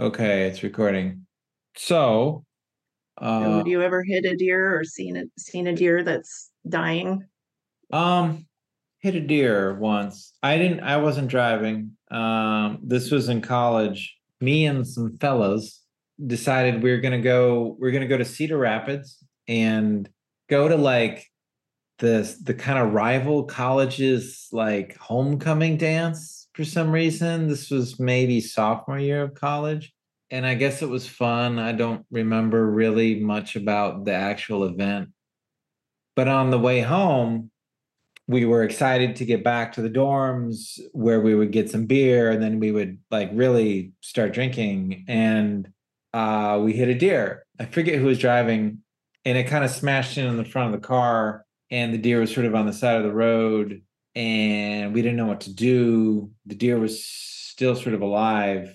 Okay, it's recording. So, uh, Have you ever hit a deer or seen it, seen a deer that's dying? um, hit a deer once. I didn't, I wasn't driving. Um, this was in college. Me and some fellas decided we are gonna go, we are gonna go to Cedar Rapids and go to like the the kind of rival colleges like homecoming dance for some reason. This was maybe sophomore year of college. And I guess it was fun. I don't remember really much about the actual event. But on the way home, we were excited to get back to the dorms where we would get some beer and then we would like really start drinking. And uh, we hit a deer. I forget who was driving, and it kind of smashed in in the front of the car. And the deer was sort of on the side of the road, and we didn't know what to do. The deer was still sort of alive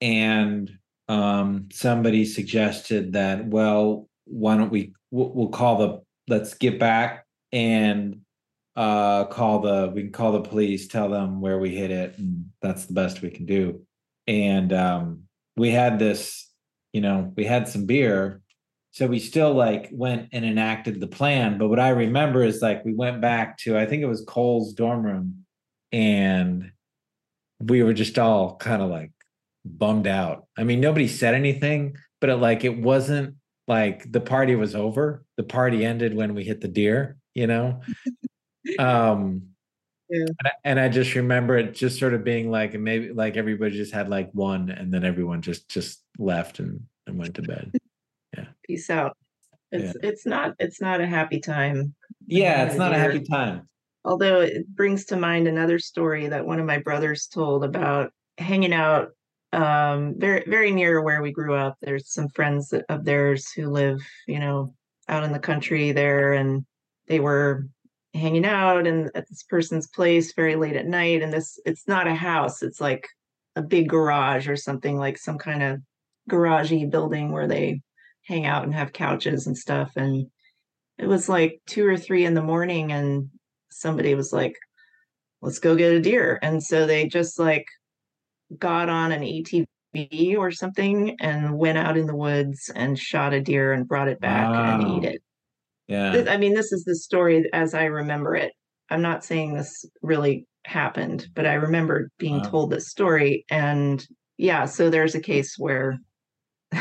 and um, somebody suggested that well why don't we we'll, call the let's get back and uh call the we can call the police tell them where we hit it and that's the best we can do and um we had this you know we had some beer so we still like went and enacted the plan but what i remember is like we went back to i think it was cole's dorm room and we were just all kind of like bummed out. I mean, nobody said anything, but it like it wasn't like the party was over. The party ended when we hit the deer, you know. um Yeah. and I, and I just remember it just sort of being like maybe like everybody just had like one and then everyone just just left and, and went to bed. Peace out. It's, it's not, it's not a happy time. Yeah, it's not a happy time. Although it brings to mind another story that one of my brothers told about hanging out um very very near where we grew up. There's some friends of theirs who live, you know, out in the country there and they were hanging out and at this person's place very late at night and this it's not a house, it's like a big garage or something like some kind of garagey building where they hang out and have couches and stuff and it was like two or three in the morning and somebody was like let's go get a deer and so they just like got on an atv or something and went out in the woods and shot a deer and brought it back and Wow. ate it Yeah. I mean this is the story as i remember it i'm not saying this really happened but i remember being Wow. told this story and yeah so there's a case where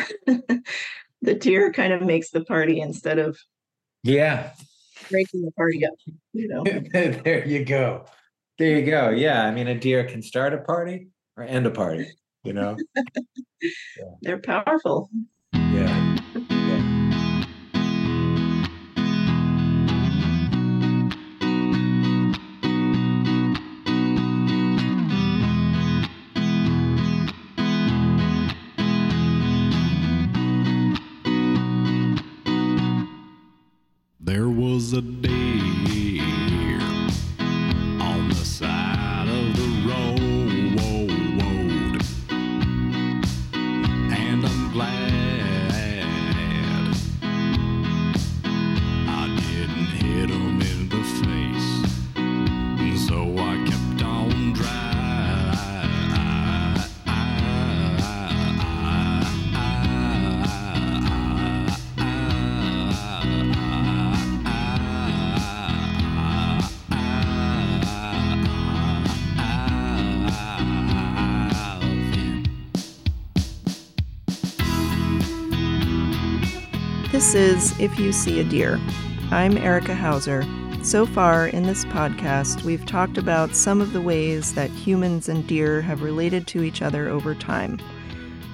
the deer kind of makes the party instead of Yeah. breaking the party up you know there you go. There you go. Yeah. I mean, a deer can start a party or end a party, you know? they're powerful This is If You See a Deer. I'm Erika Howsare. So far in this podcast, we've talked about some of the ways that humans and deer have related to each other over time.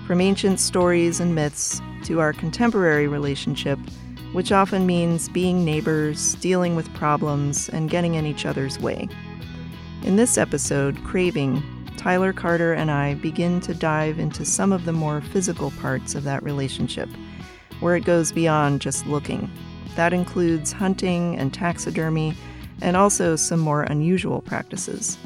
From ancient stories and myths to our contemporary relationship, which often means being neighbors, dealing with problems, and getting in each other's way. In this episode, Craving, Tyler Carter and I begin to dive into some of the more physical parts of that relationship where it goes beyond just looking. That includes hunting and taxidermy, and also some more unusual practices.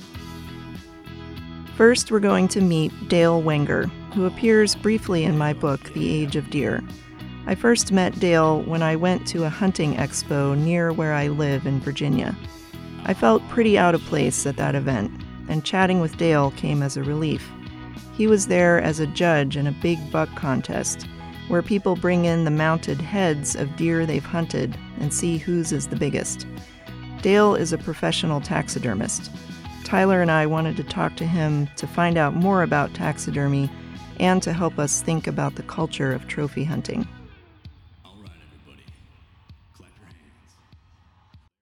First, we're going to meet Dale Wenger, who appears briefly in my book, The Age of Deer. I first met Dale when I went to a hunting expo near where I live in Virginia. I felt pretty out of place at that event, and chatting with Dale came as a relief. He was there as a judge in a big buck contest where people bring in the mounted heads of deer they've hunted and see whose is the biggest. Dale is a professional taxidermist. Tyler and I wanted to talk to him to find out more about taxidermy and to help us think about the culture of trophy hunting.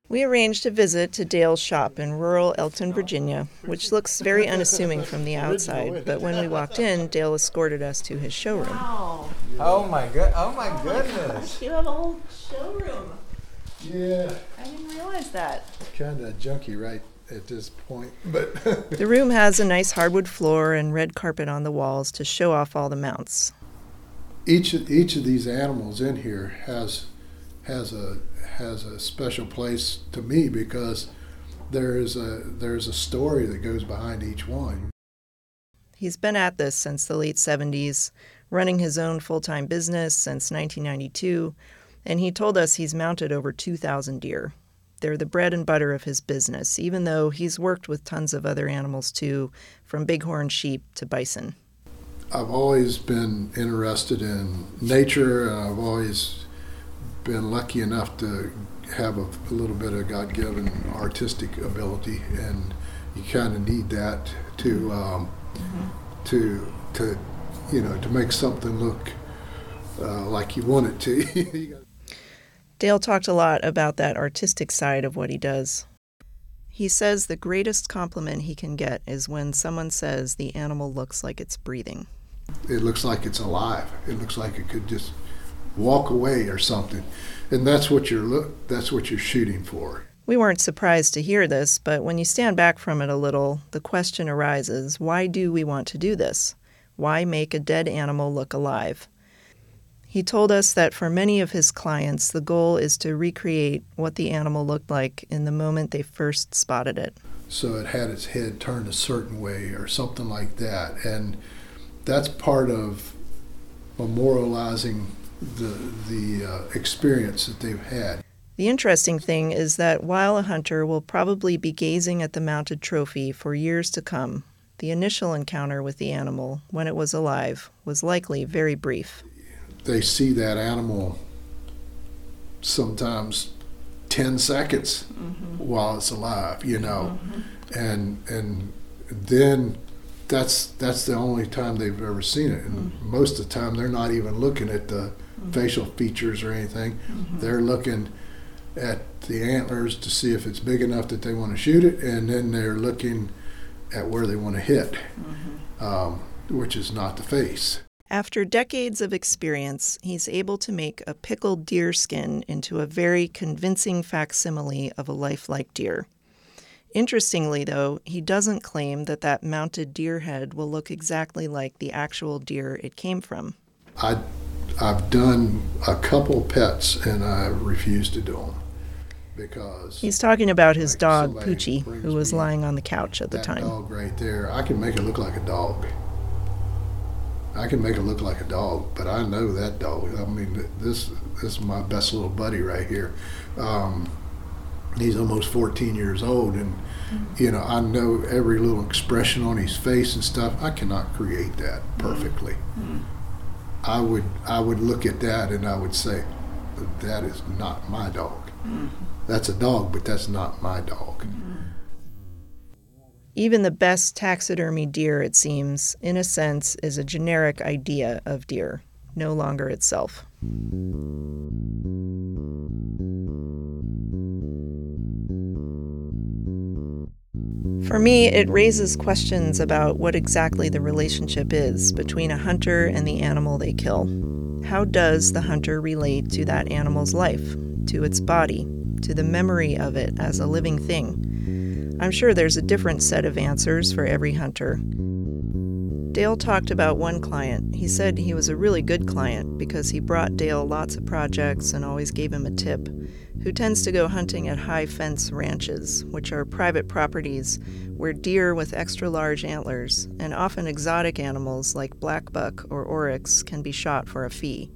We arranged a visit to Dale's shop in rural Elton, Virginia, which looks very unassuming from the outside, but when we walked in, Dale escorted us to his showroom. Wow. Oh my good. Oh my goodness. You have a whole showroom. Yeah, I didn't realize that. kind of junky right at this point, but The room has a nice hardwood floor and red carpet on the walls to show off all the mounts. each of, each of these animals in here has has a has a special place to me because there is a there's a story that goes behind each one. He's been at this since the late 70s, running his own full time business since 1992, and he told us he's mounted over 2,000 deer. They're the bread and butter of his business, even though he's worked with tons of other animals too, from bighorn sheep to bison. I've always been interested in nature, and I've always been lucky enough to have a, a little bit of God given artistic ability, and you kind of need that to um, to to you know to make something look uh, like you want it to. Gotta- Dale talked a lot about that artistic side of what he does. He says the greatest compliment he can get is when someone says the animal looks like it's breathing. it looks like it's alive. It looks like it could just walk away or something, and that's what you're look. That's what you're shooting for. We weren't surprised to hear this, but when you stand back from it a little, the question arises why do we want to do this? Why make a dead animal look alive? He told us that for many of his clients, the goal is to recreate what the animal looked like in the moment they first spotted it. so it had its head turned a certain way or something like that and that's part of memorializing the the uh, experience that they've had. The interesting thing is that while a hunter will probably be gazing at the mounted trophy for years to come, the initial encounter with the animal, when it was alive, was likely very brief. they see that animal sometimes 10 seconds mm-hmm. while it's alive you know? Mm-hmm. And and then that's that's the only time they've ever seen it. And mm-hmm. most of the time they're not even looking at the facial features or anything they're looking at the antlers to see if it's big enough that they want to shoot it and then they're looking at where they want to hit um, which is not the face After decades of experience, he's able to make a pickled deer skin into a very convincing facsimile of a lifelike deer. Interestingly, though, he doesn't claim that that mounted deer head will look exactly like the actual deer it came from. I, I've done a couple pets and I refuse to do them because He's talking about his Like dog, Poochie, who was lying on the couch at the that time. dog right there, I can make it look like a dog. I can make it look like a dog, but I know that dog. I mean, this this is my best little buddy right here. Um, he's almost 14 years old, and mm-hmm. you know I know every little expression on his face and stuff. I cannot create that mm-hmm. perfectly. Mm-hmm. I would I would look at that and I would say, that is not my dog. Mm-hmm. That's a dog, but that's not my dog. Mm-hmm. Even the best taxidermy deer, it seems, in a sense, is a generic idea of deer, no longer itself. For me, it raises questions about what exactly the relationship is between a hunter and the animal they kill. How does the hunter relate to that animal's life, to its body, to the memory of it as a living thing? I'm sure there's a different set of answers for every hunter. Dale talked about one client. He said he was a really good client because he brought Dale lots of projects and always gave him a tip, who tends to go hunting at high fence ranches, which are private properties where deer with extra large antlers and often exotic animals like black buck or oryx can be shot for a fee.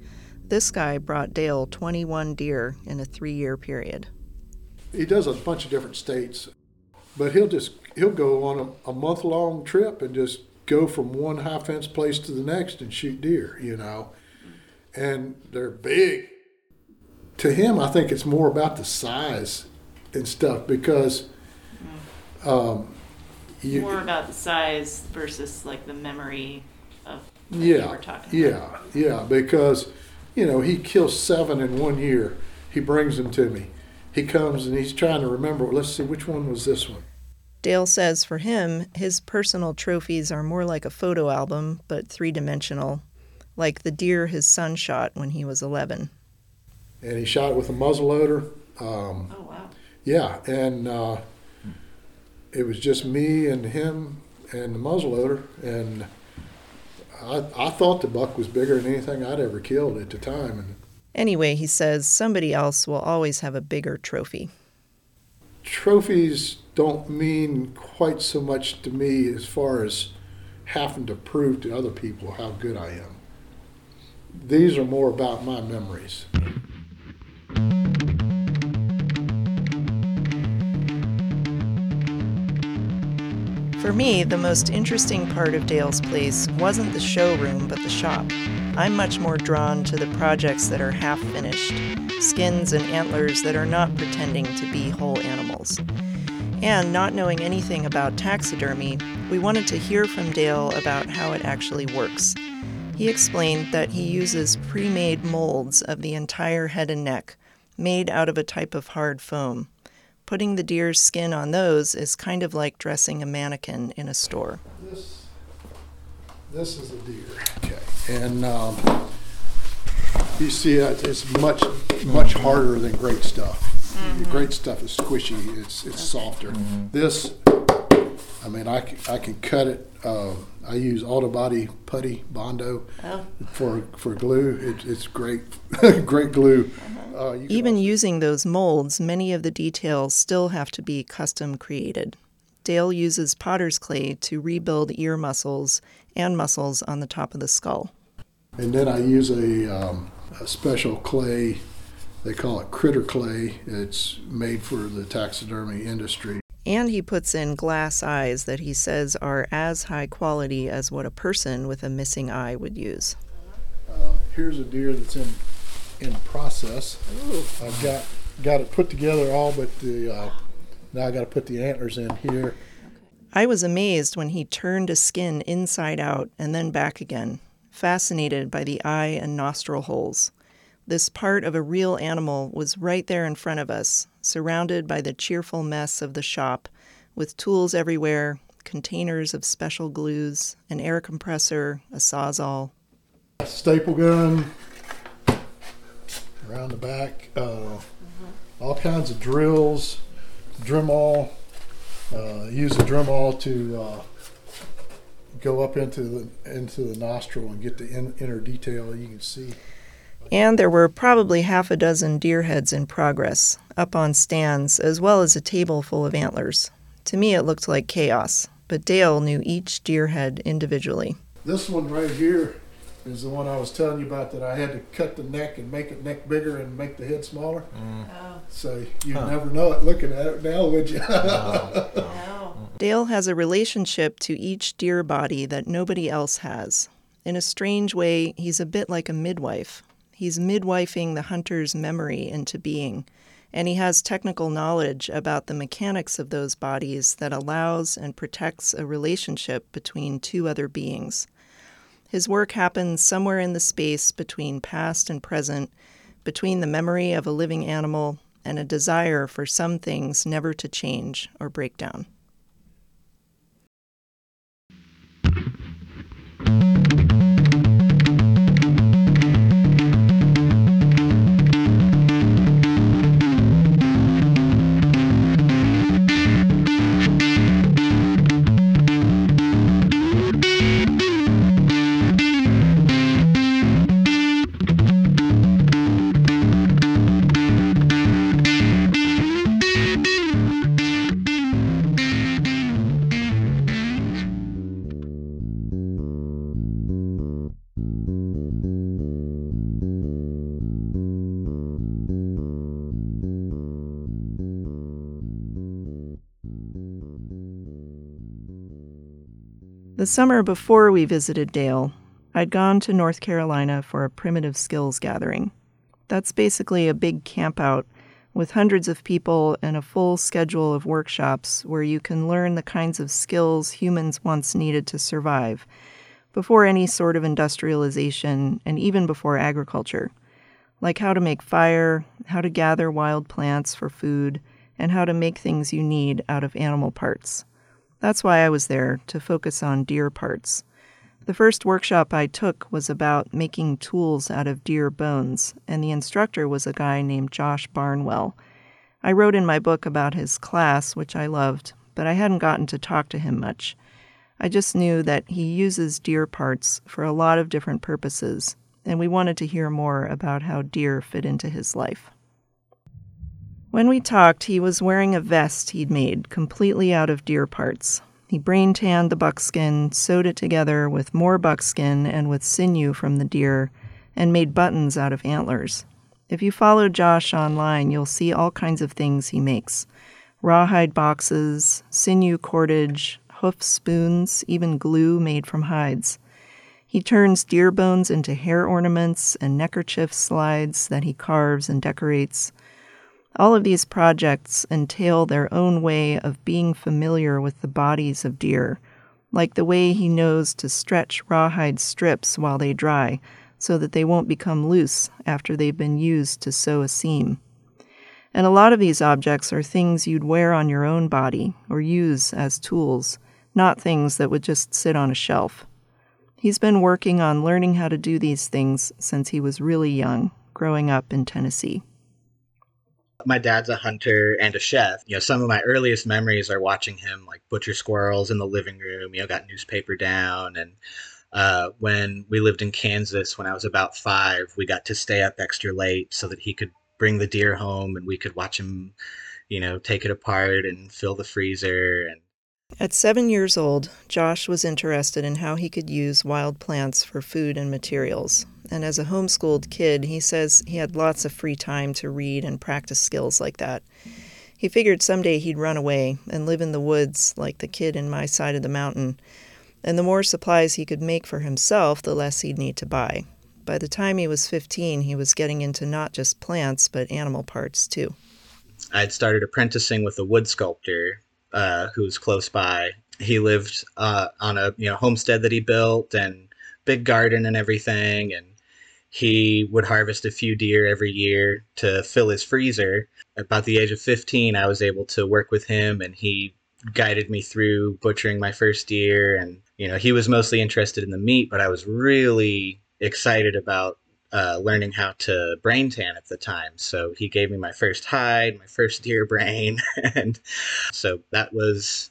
This guy brought Dale 21 deer in a three year period. he does a bunch of different states, but he'll just he'll go on a, a month long trip and just go from one high fence place to the next and shoot deer, you know. And they're big. To him, I think it's more about the size and stuff because um, you, More about the size versus like the memory of yeah, were talking about. yeah, yeah. Because you know he kills seven in one year. He brings them to me. He comes and he's trying to remember. Let's see, which one was this one? Dale says for him, his personal trophies are more like a photo album, but three dimensional, like the deer his son shot when he was 11. And he shot it with a muzzleloader. Um, Oh wow. yeah, and uh, it was just me and him and the muzzleloader. And I, I thought the buck was bigger than anything I'd ever killed at the time. And Anyway, he says somebody else will always have a bigger trophy. trophies don't mean quite so much to me as far as having to prove to other people how good I am. These are more about my memories. For me, the most interesting part of Dale's place wasn't the showroom, but the shop. I'm much more drawn to the projects that are half finished, skins and antlers that are not pretending to be whole animals. And not knowing anything about taxidermy, we wanted to hear from Dale about how it actually works. He explained that he uses pre made molds of the entire head and neck, made out of a type of hard foam. Putting the deer's skin on those is kind of like dressing a mannequin in a store. This, this is a deer. Okay. And um, you see, it's much, much harder than great stuff. The great stuff is squishy. It's it's softer. This, I mean, I, c- I can cut it. Uh, I use auto body putty bondo Oh. for for glue. It, it's great, great glue. Uh, you can Even using those molds, many of the details still have to be custom created. Dale uses potter's clay to rebuild ear muscles and muscles on the top of the skull. And then I use a, um, a special clay. They call it critter clay. It's made for the taxidermy industry. And he puts in glass eyes that he says are as high quality as what a person with a missing eye would use. Uh, here's a deer that's in in process. I've got got it put together all, but the uh, now I got to put the antlers in here. I was amazed when he turned a skin inside out and then back again, fascinated by the eye and nostril holes. This part of a real animal was right there in front of us, surrounded by the cheerful mess of the shop, with tools everywhere, containers of special glues, an air compressor, a sawzall. Staple gun around the back. Uh, all kinds of drills, Dremel. Uh, use the Dremel to uh, go up into the into the nostril and get the in, inner detail you can see. And there were probably half a dozen deer heads in progress, up on stands, as well as a table full of antlers. To me, it looked like chaos, but Dale knew each deer head individually. This one right here is the one I was telling you about that I had to cut the neck and make it neck bigger and make the head smaller. Mm. Oh. So you'd Huh. never know it looking at it now, would you? No. Dale has a relationship to each deer body that nobody else has. In a strange way, he's a bit like a midwife. He's midwifing the hunter's memory into being, and he has technical knowledge about the mechanics of those bodies that allows and protects a relationship between two other beings. His work happens somewhere in the space between past and present, between the memory of a living animal and a desire for some things never to change or break down. The summer before we visited Dale, I'd gone to North Carolina for a primitive skills gathering. That's basically a big campout with hundreds of people and a full schedule of workshops where you can learn the kinds of skills humans once needed to survive before any sort of industrialization and even before agriculture, like how to make fire, how to gather wild plants for food, and how to make things you need out of animal parts. That's why I was there, to focus on deer parts. The first workshop I took was about making tools out of deer bones, and the instructor was a guy named Josh Barnwell. I wrote in my book about his class, which I loved, but I hadn't gotten to talk to him much. I just knew that he uses deer parts for a lot of different purposes, and we wanted to hear more about how deer fit into his life. When we talked, he was wearing a vest he'd made completely out of deer parts. He brain tanned the buckskin, sewed it together with more buckskin and with sinew from the deer, and made buttons out of antlers. If you follow Josh online, you'll see all kinds of things he makes rawhide boxes, sinew cordage, hoof spoons, even glue made from hides. He turns deer bones into hair ornaments and neckerchief slides that he carves and decorates. All of these projects entail their own way of being familiar with the bodies of deer, like the way he knows to stretch rawhide strips while they dry so that they won't become loose after they've been used to sew a seam. And a lot of these objects are things you'd wear on your own body or use as tools not things that would just sit on a shelf. He's been working on learning how to do these things since he was really young, growing up in Tennessee. My dad's a hunter and a chef. You know, some of my earliest memories are watching him like butcher squirrels in the living room, you know, got newspaper down. And uh, when we lived in Kansas, when I was about five, we got to stay up extra late so that he could bring the deer home and we could watch him, you know, take it apart and fill the freezer. And at seven years old, Josh was interested in how he could use wild plants for food and materials. And as a homeschooled kid, he says he had lots of free time to read and practice skills like that. He figured someday he'd run away and live in the woods like the kid in my side of the mountain. And the more supplies he could make for himself, the less he'd need to buy. By the time he was 15, he was getting into not just plants, but animal parts too. I'd started apprenticing with a wood sculptor uh, was close by. He lived uh, on a you know homestead that he built and big garden and everything, and he would harvest a few deer every year to fill his freezer. About the age of 15, I was able to work with him, and he guided me through butchering my first deer. And you know, he was mostly interested in the meat, but I was really excited about uh, learning how to brain tan at the time. So he gave me my first hide, my first deer brain. and so that was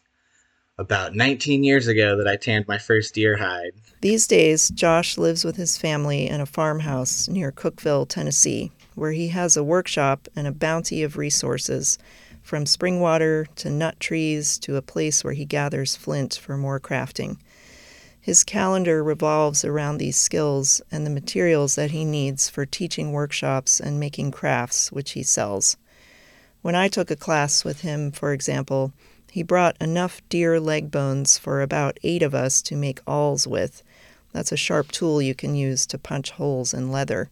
about 19 years ago that I tanned my first deer hide. These days, Josh lives with his family in a farmhouse near Cookeville, Tennessee, where he has a workshop and a bounty of resources from spring water to nut trees to a place where he gathers flint for more crafting. His calendar revolves around these skills and the materials that he needs for teaching workshops and making crafts, which he sells. When I took a class with him, for example, he brought enough deer leg bones for about eight of us to make awls with. That's a sharp tool you can use to punch holes in leather.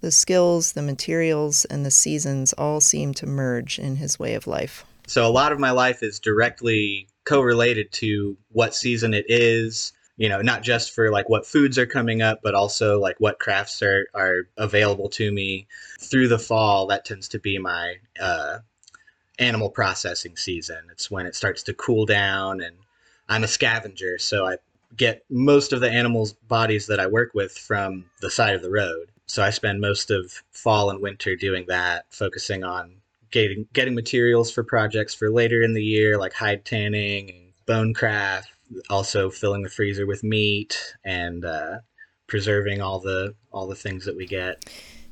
The skills, the materials, and the seasons all seem to merge in his way of life. So, a lot of my life is directly correlated to what season it is, you know not just for like what foods are coming up but also like what crafts are are available to me through the fall that tends to be my uh, animal processing season it's when it starts to cool down and i'm a scavenger so i get most of the animals bodies that i work with from the side of the road so i spend most of fall and winter doing that focusing on getting getting materials for projects for later in the year like hide tanning and bone craft also filling the freezer with meat and uh, preserving all the all the things that we get.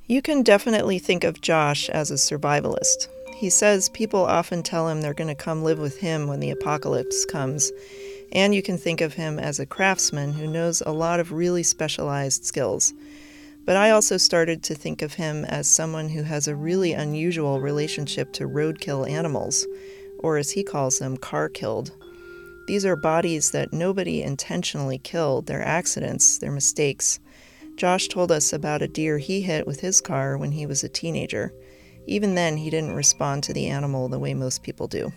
You can definitely think of Josh as a survivalist. He says people often tell him they're going to come live with him when the apocalypse comes. And you can think of him as a craftsman who knows a lot of really specialized skills. But I also started to think of him as someone who has a really unusual relationship to roadkill animals, or as he calls them, car killed. These are bodies that nobody intentionally killed, they're accidents, they're mistakes. Josh told us about a deer he hit with his car when he was a teenager. Even then, he didn't respond to the animal the way most people do.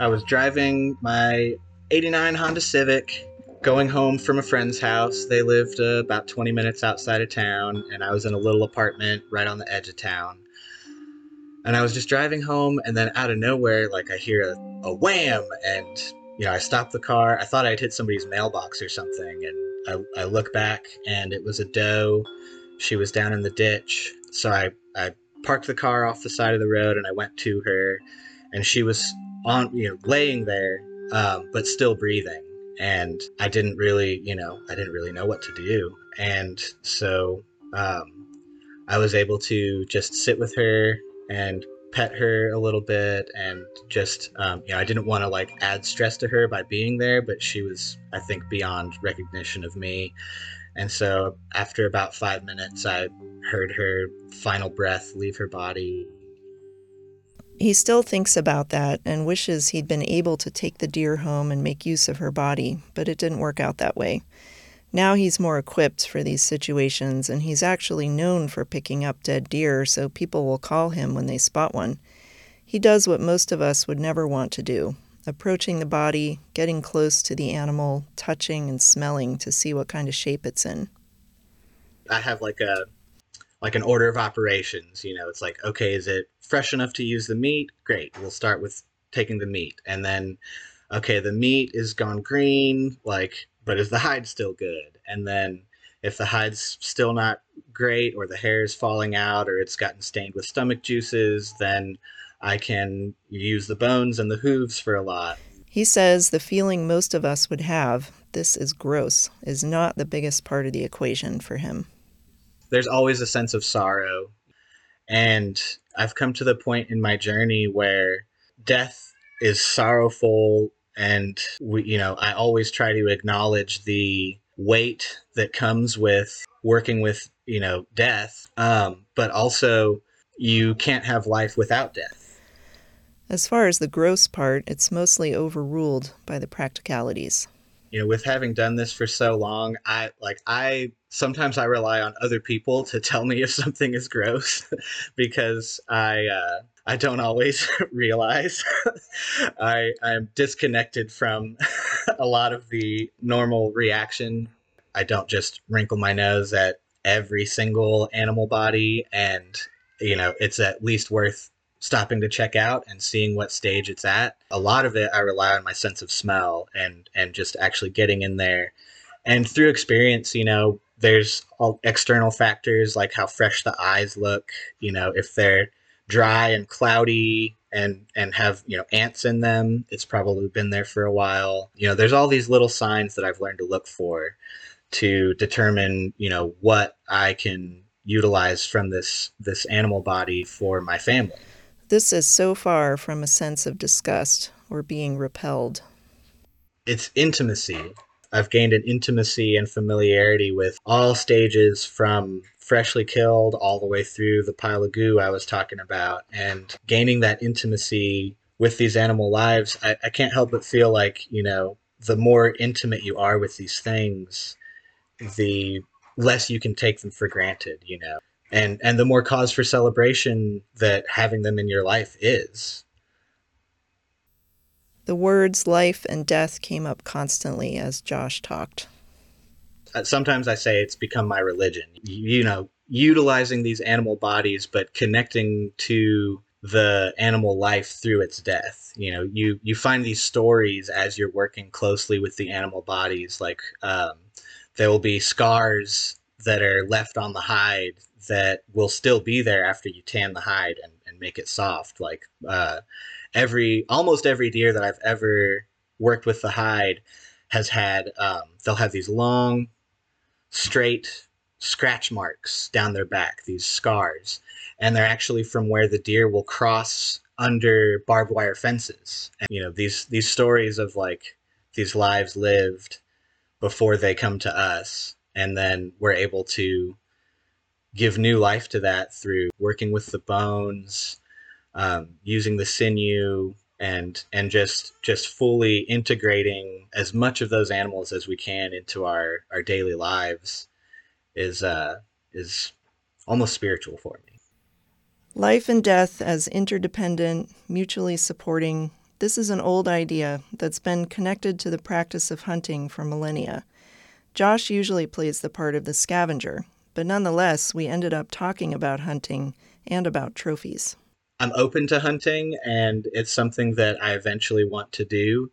I was driving my 89 Honda Civic going home from a friend's house. They lived uh, about 20 minutes outside of town, and I was in a little apartment right on the edge of town. And I was just driving home, and then out of nowhere, like I hear a, a wham, and you know, I stopped the car. I thought I'd hit somebody's mailbox or something, and I, I look back, and it was a doe. She was down in the ditch, so I, I parked the car off the side of the road, and I went to her, and she was on, you know, laying there, um, but still breathing and I didn't really, you know, I didn't really know what to do. And so um, I was able to just sit with her and pet her a little bit and just, um, you know, I didn't want to like add stress to her by being there, but she was, I think, beyond recognition of me. And so after about five minutes, I heard her final breath leave her body he still thinks about that and wishes he'd been able to take the deer home and make use of her body, but it didn't work out that way. Now he's more equipped for these situations, and he's actually known for picking up dead deer, so people will call him when they spot one. He does what most of us would never want to do approaching the body, getting close to the animal, touching and smelling to see what kind of shape it's in. I have like a like an order of operations. You know, it's like, okay, is it fresh enough to use the meat? Great. We'll start with taking the meat. And then, okay, the meat is gone green, like, but is the hide still good? And then if the hide's still not great or the hair is falling out or it's gotten stained with stomach juices, then I can use the bones and the hooves for a lot. He says the feeling most of us would have, this is gross, is not the biggest part of the equation for him there's always a sense of sorrow. And I've come to the point in my journey where death is sorrowful and we, you know, I always try to acknowledge the weight that comes with working with, you know, death. Um, but also you can't have life without death. As far as the gross part, it's mostly overruled by the practicalities. You know with having done this for so long i like i sometimes i rely on other people to tell me if something is gross because i uh i don't always realize. I i'm disconnected from a lot of the normal reaction. I don't just wrinkle my nose at every single animal body and you know it's at least worth stopping to check out and seeing what stage it's at. A lot of it I rely on my sense of smell and and just actually getting in there. And through experience, you know, there's all external factors like how fresh the eyes look, you know, if they're dry and cloudy and and have, you know, ants in them, it's probably been there for a while. You know, there's all these little signs that I've learned to look for to determine, you know, what I can utilize from this this animal body for my family. This is so far from a sense of disgust or being repelled. It's intimacy. I've gained an intimacy and familiarity with all stages from freshly killed all the way through the pile of goo I was talking about. And gaining that intimacy with these animal lives, I, I can't help but feel like, you know, the more intimate you are with these things, the less you can take them for granted, you know and and the more cause for celebration that having them in your life is. The words life and death came up constantly as josh talked. Uh, sometimes i say it's become my religion. You know utilizing these animal bodies but connecting to the animal life through its death. You know you you find these stories as you're working closely with the animal bodies like um, there will be scars that are left on the hide that will still be there after you tan the hide and, and make it soft. Like uh, every almost every deer that I've ever worked with the hide has had um, they'll have these long, straight scratch marks down their back, these scars, and they're actually from where the deer will cross under barbed wire fences. And, you know these these stories of like these lives lived before they come to us, and then we're able to give new life to that through working with the bones, um, using the sinew, and and just just fully integrating as much of those animals as we can into our our daily lives is uh is almost spiritual for me. Life and death as interdependent, mutually supporting. This is an old idea that's been connected to the practice of hunting for millennia. Josh usually plays the part of the scavenger, but nonetheless, we ended up talking about hunting and about trophies. I'm open to hunting, and it's something that I eventually want to do.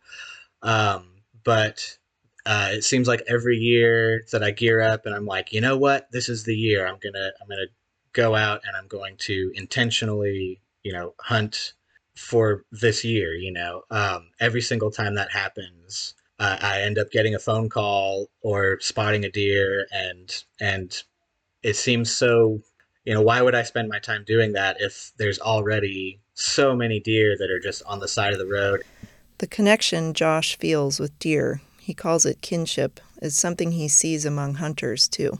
Um, but uh, it seems like every year that I gear up, and I'm like, you know what, this is the year I'm gonna I'm gonna go out and I'm going to intentionally, you know, hunt for this year. You know, um, every single time that happens, uh, I end up getting a phone call or spotting a deer, and and it seems so you know, why would I spend my time doing that if there's already so many deer that are just on the side of the road? The connection Josh feels with deer, he calls it kinship, is something he sees among hunters too.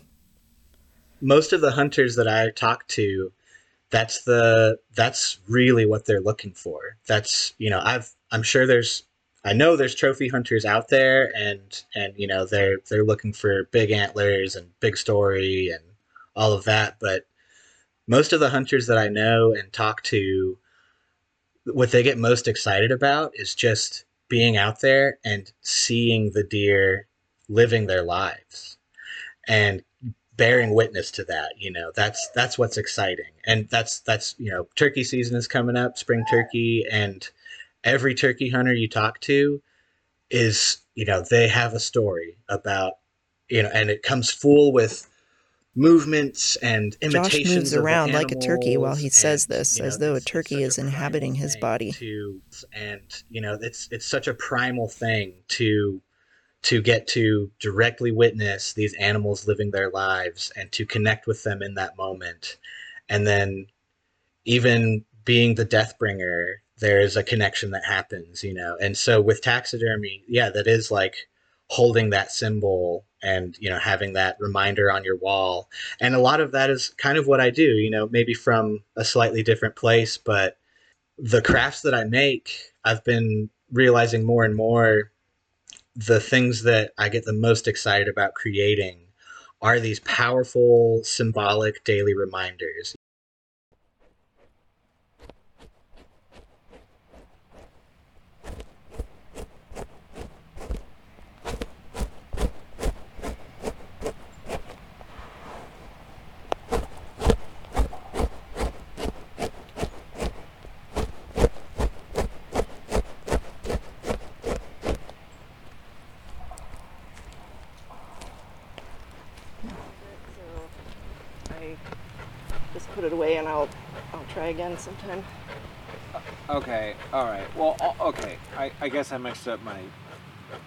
Most of the hunters that I talk to, that's the that's really what they're looking for. That's, you know, I've I'm sure there's I know there's trophy hunters out there and and you know, they're they're looking for big antlers and big story and all of that, but most of the hunters that I know and talk to, what they get most excited about is just being out there and seeing the deer living their lives and bearing witness to that you know that's that's what's exciting. And that's that's you know turkey season is coming up spring turkey and every turkey hunter you talk to is you know they have a story about you know and it comes full with movements and imitations. Josh moves around like a turkey while he and, says this, you know, as though a turkey is inhabiting his body. To, and you know, it's it's such a primal thing to to get to directly witness these animals living their lives and to connect with them in that moment, and then even being the death bringer there's a connection that happens you know and so with taxidermy yeah that is like holding that symbol and you know having that reminder on your wall. And a lot of that is kind of what i do you know maybe from a slightly different place but the crafts that i make i've been realizing more and more the things that i get the most excited about creating are these powerful symbolic daily reminders I just put it away and I'll I'll try again sometime. Okay, all right. Well, uh, okay. I, I guess I mixed up my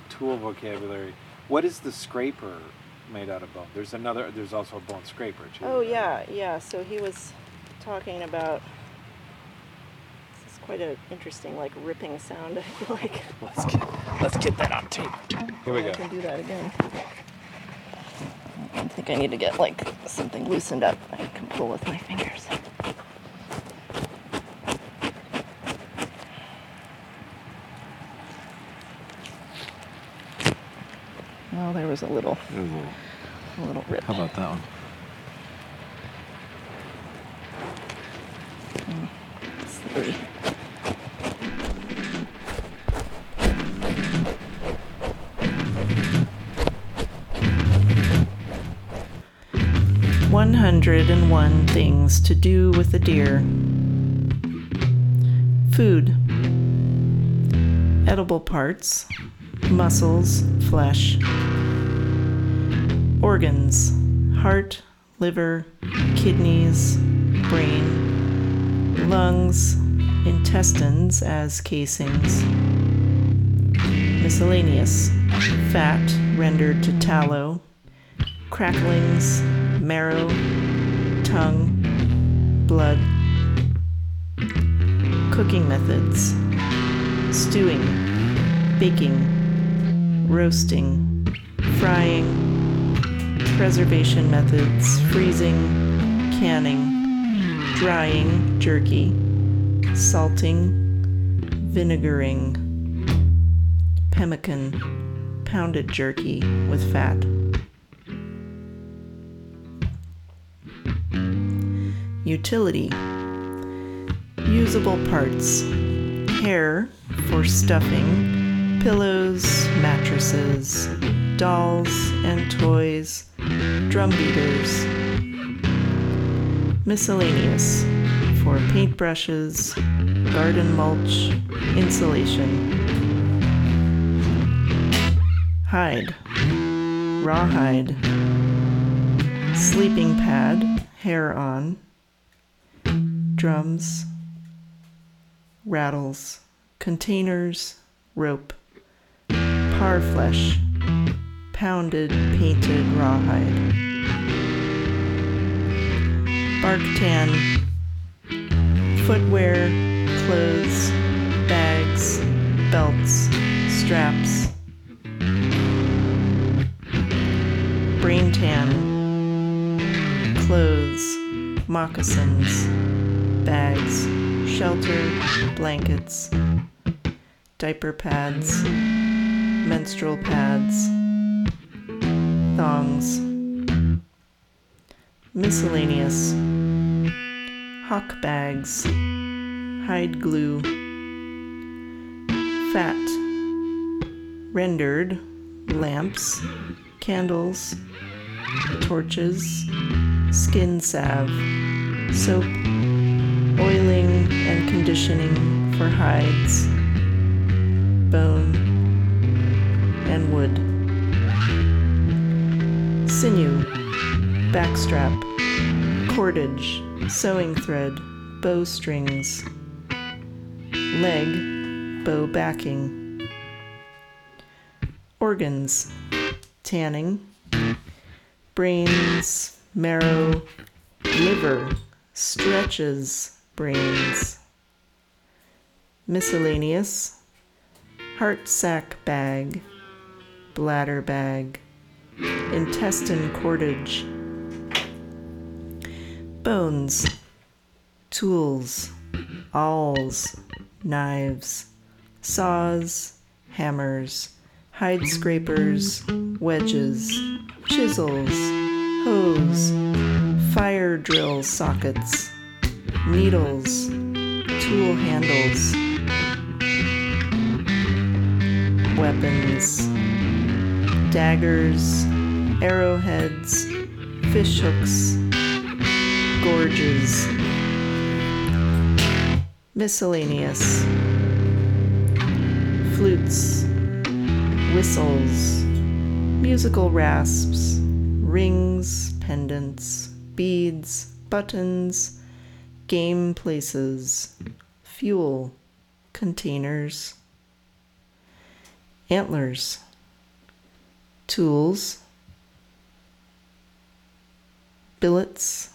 tool vocabulary. What is the scraper made out of bone? There's another. There's also a bone scraper too. Oh right? yeah, yeah. So he was talking about this is quite an interesting like ripping sound, I feel like. Let's get let's get that on tape. Here we I go. can do that again. I think I need to get like something loosened up I can pull with my fingers. Oh, there was a little, a little rip. How about that one? Mm. 101 Things to Do with a Deer. Food. Edible parts, muscles, flesh. Organs. Heart, liver, kidneys, brain, lungs, intestines as casings. Miscellaneous. Fat rendered to tallow, cracklings, marrow, tongue, blood, cooking methods, stewing, baking, roasting, frying, preservation methods, freezing, canning, drying, jerky, salting, vinegaring, pemmican, pounded jerky with fat. Utility. Usable parts. Hair for stuffing, pillows, mattresses, dolls and toys, drum beaters. Miscellaneous. For paintbrushes, garden mulch, insulation. Hide, rawhide, sleeping pad, hair on, drums, rattles, containers, rope, parfleche, pounded, painted rawhide, bark tan, footwear, clothes, bags, belts, straps, brain tan, clothes, moccasins, bags, shelter, blankets, diaper pads, menstrual pads, thongs, miscellaneous, hawk bags, hide glue, fat, rendered, lamps, candles, torches, skin salve, soap, oiling and conditioning for hides, bone, and wood. Sinew, backstrap, cordage, sewing thread, bow strings. leg, bow backing. Organs, tanning, brains, marrow, liver, stretches, brains. Miscellaneous, heart sac bag, bladder bag, intestine cordage. Bones, tools, awls, knives, saws, hammers, hide scrapers, wedges, chisels, hoes, fire drill sockets, needles, tool handles, weapons, daggers, arrowheads, fish hooks, gorges, miscellaneous, flutes, whistles, musical rasps, rings, pendants, beads, buttons, game places, fuel, containers, antlers, tools, billets,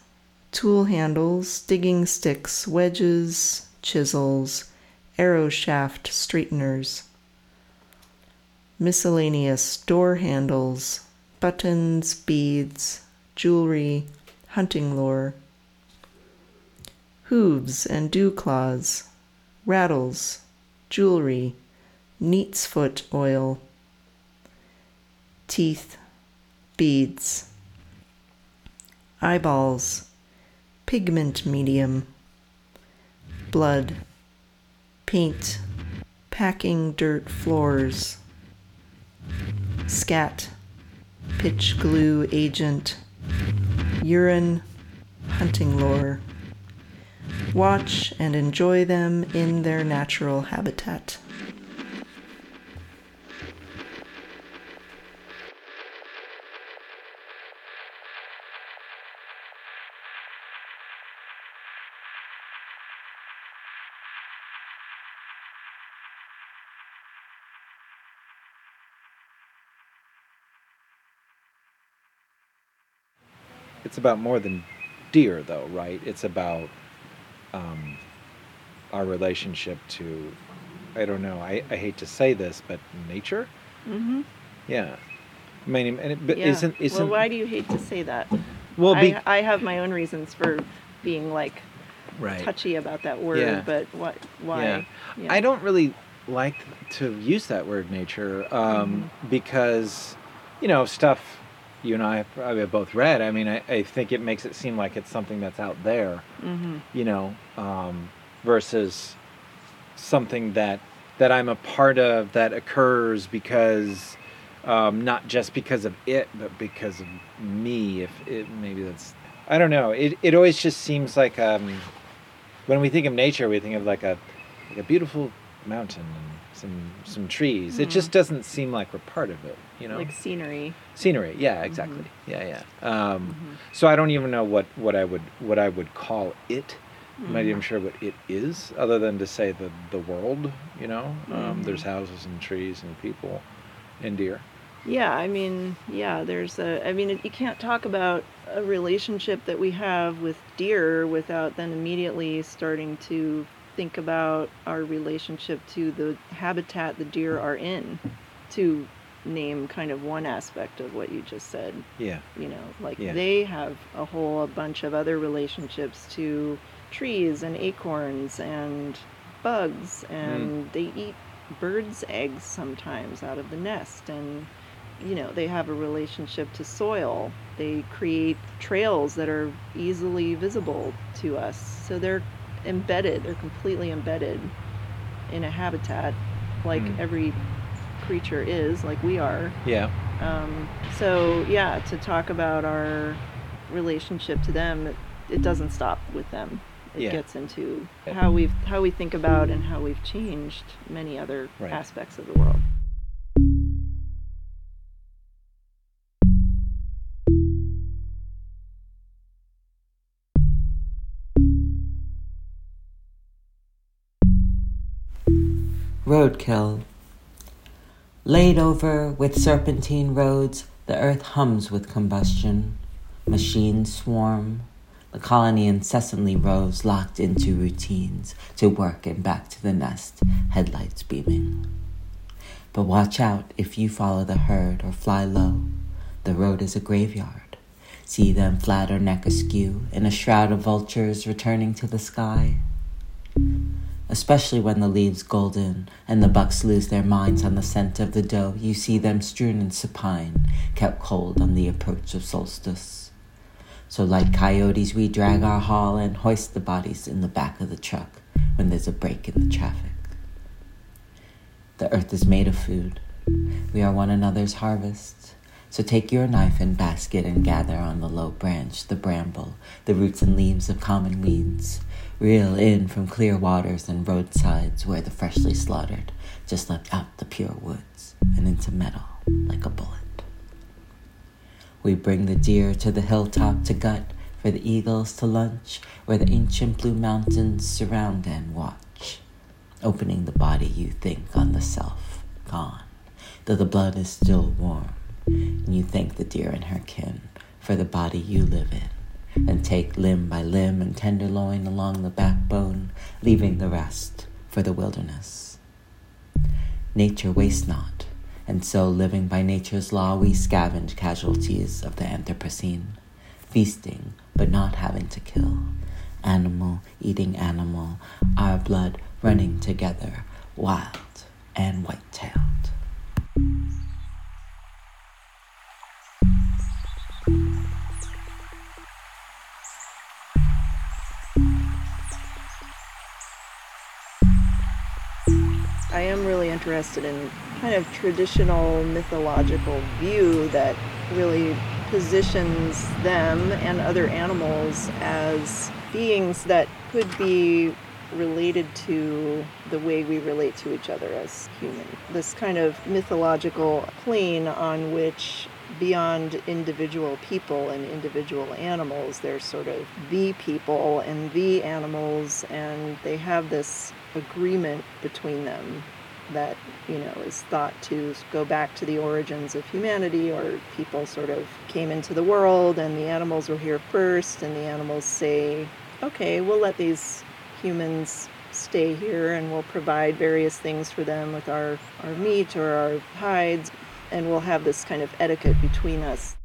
tool handles, digging sticks, wedges, chisels, arrow shaft straighteners, miscellaneous door handles, buttons, beads, jewelry, hunting lore, hooves and dew claws, rattles, jewelry, neat's foot oil, teeth, beads, eyeballs, pigment medium, blood, paint, packing dirt floors, scat, pitch glue agent, urine, hunting lore. Watch and enjoy them in their natural habitat. It's about more than deer, though, right? It's about um, our relationship to, I don't know, I, I hate to say this, but nature? Mm-hmm. Yeah. I mean, and it, but Yeah. isn't, isn't, well, why do you hate to say that? well, be, I, I have my own reasons for being like Right. touchy about that word, Yeah. but what? Why? Yeah. Yeah. I don't really like to use that word nature um, Mm-hmm. because, you know, stuff you and I have probably both read. I mean, I, I think it makes it seem like it's something that's out there, Mm-hmm. you know, um, versus something that that I'm a part of that occurs because um, not just because of it, but because of me. If it maybe that's I don't know. It it always just seems like um, when we think of nature, we think of like a like a beautiful mountain and some some trees. It hmm. just doesn't seem like we're part of it, you know. Like scenery. Scenery, yeah, mm-hmm. exactly, yeah, yeah. Um, mm-hmm. So I don't even know what what I would what I would call it. I'm not even mm. sure what it is, other than to say the the world. You know, um, there's mm. houses and trees and people and deer. Yeah, I mean, yeah, there's a, I mean, you can't talk about a relationship that we have with deer without then immediately starting to think about our relationship to the habitat the deer are in, to name kind of one aspect of what you just said. Yeah, You know, like Yeah. they have a whole bunch of other relationships to trees and acorns and bugs, hmm. and they eat birds' eggs sometimes out of the nest and you know they have a relationship to soil they create trails that are easily visible to us so they're embedded they're completely embedded in a habitat like Mm. every creature is like we are yeah, um, so yeah to talk about our relationship to them it, it doesn't stop with them it Yeah. gets into how we've how we think about and how we've changed many other Right. aspects of the world Roadkill. Laid over with serpentine roads, the earth hums with combustion. Machines swarm. The colony incessantly rows, locked into routines, to work and back to the nest, headlights beaming. But watch out if you follow the herd or fly low. The road is a graveyard. See them flat or neck askew, in a shroud of vultures returning to the sky especially when the leaves golden and the bucks lose their minds on the scent of the doe. You see them strewn in supine, kept cold on the approach of solstice. So, like coyotes, we drag our haul and hoist the bodies in the back of the truck when there's a break in the traffic. The earth is made of food. We are one another's harvest. So take your knife and basket and gather on the low branch the bramble, the roots and leaves of common weeds. Reel in from clear waters and roadsides where the freshly slaughtered just left out the pure woods and into metal like a bullet. We bring the deer to the hilltop to gut for the eagles to lunch where the ancient blue mountains surround and watch, opening the body you think on the self gone, though the blood is still warm, and you thank the deer and her kin for the body you live in and take limb by limb and tenderloin along the backbone, leaving the rest for the wilderness. Nature wastes not, and so living by nature's law, we scavenge casualties of the Anthropocene, feasting but not having to kill, animal eating animal, our blood running together, wild and white tailed. Interested in kind of traditional mythological view that really positions them and other animals as beings that could be related to the way we relate to each other as human. This kind of mythological plane on which beyond individual people and individual animals, there's sort of the people and the animals, and they have this agreement between them that you know is thought to go back to the origins of humanity or people sort of came into the world and the animals were here first and the animals say okay we'll let these humans stay here and we'll provide various things for them with our our meat or our hides and we'll have this kind of etiquette between us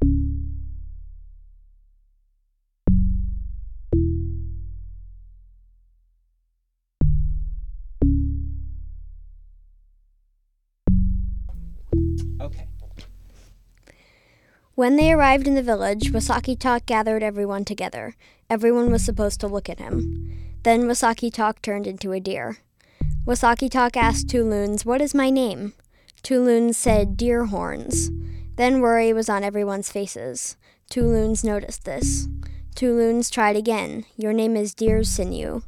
When they arrived in the village, Wesucechak gathered everyone together. Everyone was supposed to look at him. Then Wesucechak turned into a deer. Wesucechak asked Two Loons, What is my name? Two Loons said, Deer Horns. Then worry was on everyone's faces. Two Loons noticed this. Two Loons tried again. Your name is Deer Sinew.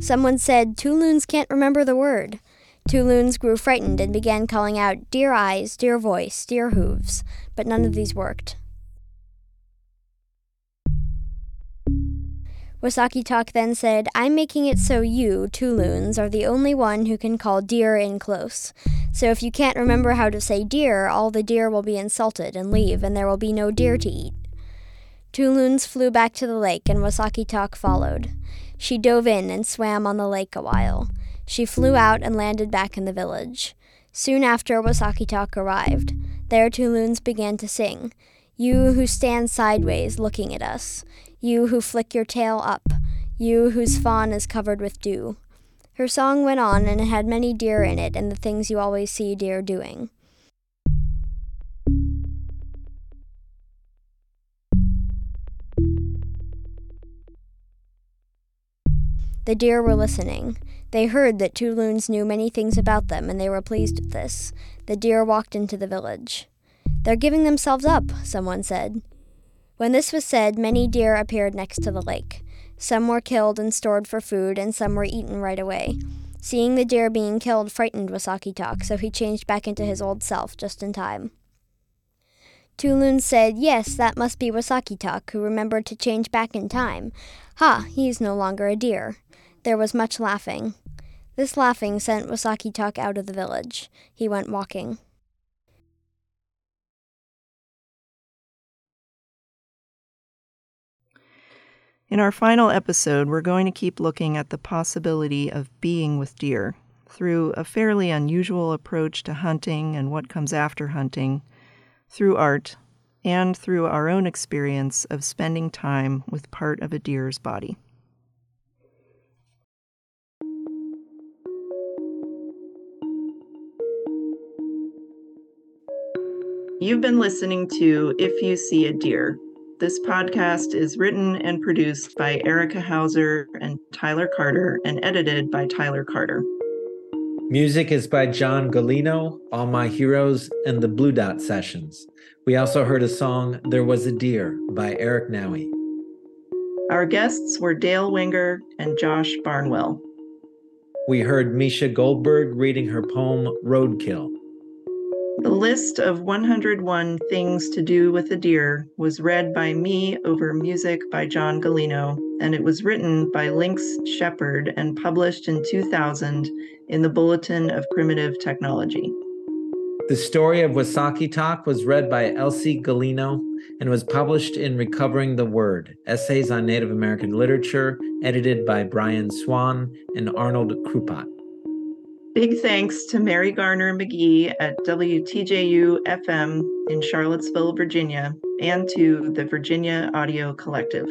Someone said, Two Loons can't remember the word. Two loons grew frightened and began calling out, Deer eyes, deer voice, deer hooves, but none of these worked. Wesucechak then said, I'm making it so you, two loons, are the only one who can call deer in close. So if you can't remember how to say deer, all the deer will be insulted and leave, and there will be no deer to eat. Two loons flew back to the lake, and Wesucechak followed. She dove in and swam on the lake a while. She flew out and landed back in the village. Soon after, Wesucechak arrived. There, two loons began to sing. You who stand sideways looking at us. You who flick your tail up. You whose fawn is covered with dew. Her song went on, and it had many deer in it, and the things you always see deer doing. The deer were listening. They heard that two loons knew many things about them, and they were pleased with this. The deer walked into the village. They're giving themselves up, someone said. When this was said, many deer appeared next to the lake. Some were killed and stored for food, and some were eaten right away. Seeing the deer being killed frightened Wesucechak, so he changed back into his old self just in time. Loons said, Yes, that must be Wesucechak, who remembered to change back in time. Ha, he is no longer a deer. There was much laughing. This laughing sent Wesucechak out of the village. He went walking. In our final episode, we're going to keep looking at the possibility of being with deer through a fairly unusual approach to hunting and what comes after hunting, through art, and through our own experience of spending time with part of a deer's body. You've been listening to If You See a Deer. This podcast is written and produced by Erika Howsare and Tyler Carter and edited by Tyler Carter. Music is by John Galino, All My Heroes, and the Blue Dot Sessions. We also heard a song, There Was a Deer, by Eric Nowie. Our guests were Dale Winger and Josh Barnwell. We heard Meesha Goldberg reading her poem, Roadkill. The list of 101 things to do with a deer was read by me over music by John Galino, and it was written by Lynx Shepard and published in 2000 in the Bulletin of Primitive Technology. The story of Wesucechak was read by Elsie Galino and was published in Recovering the Word Essays on Native American Literature, edited by Brian Swann and Arnold Krupat. Big thanks to Mary Garner McGee at WTJU FM in Charlottesville, Virginia, and to the Virginia Audio Collective.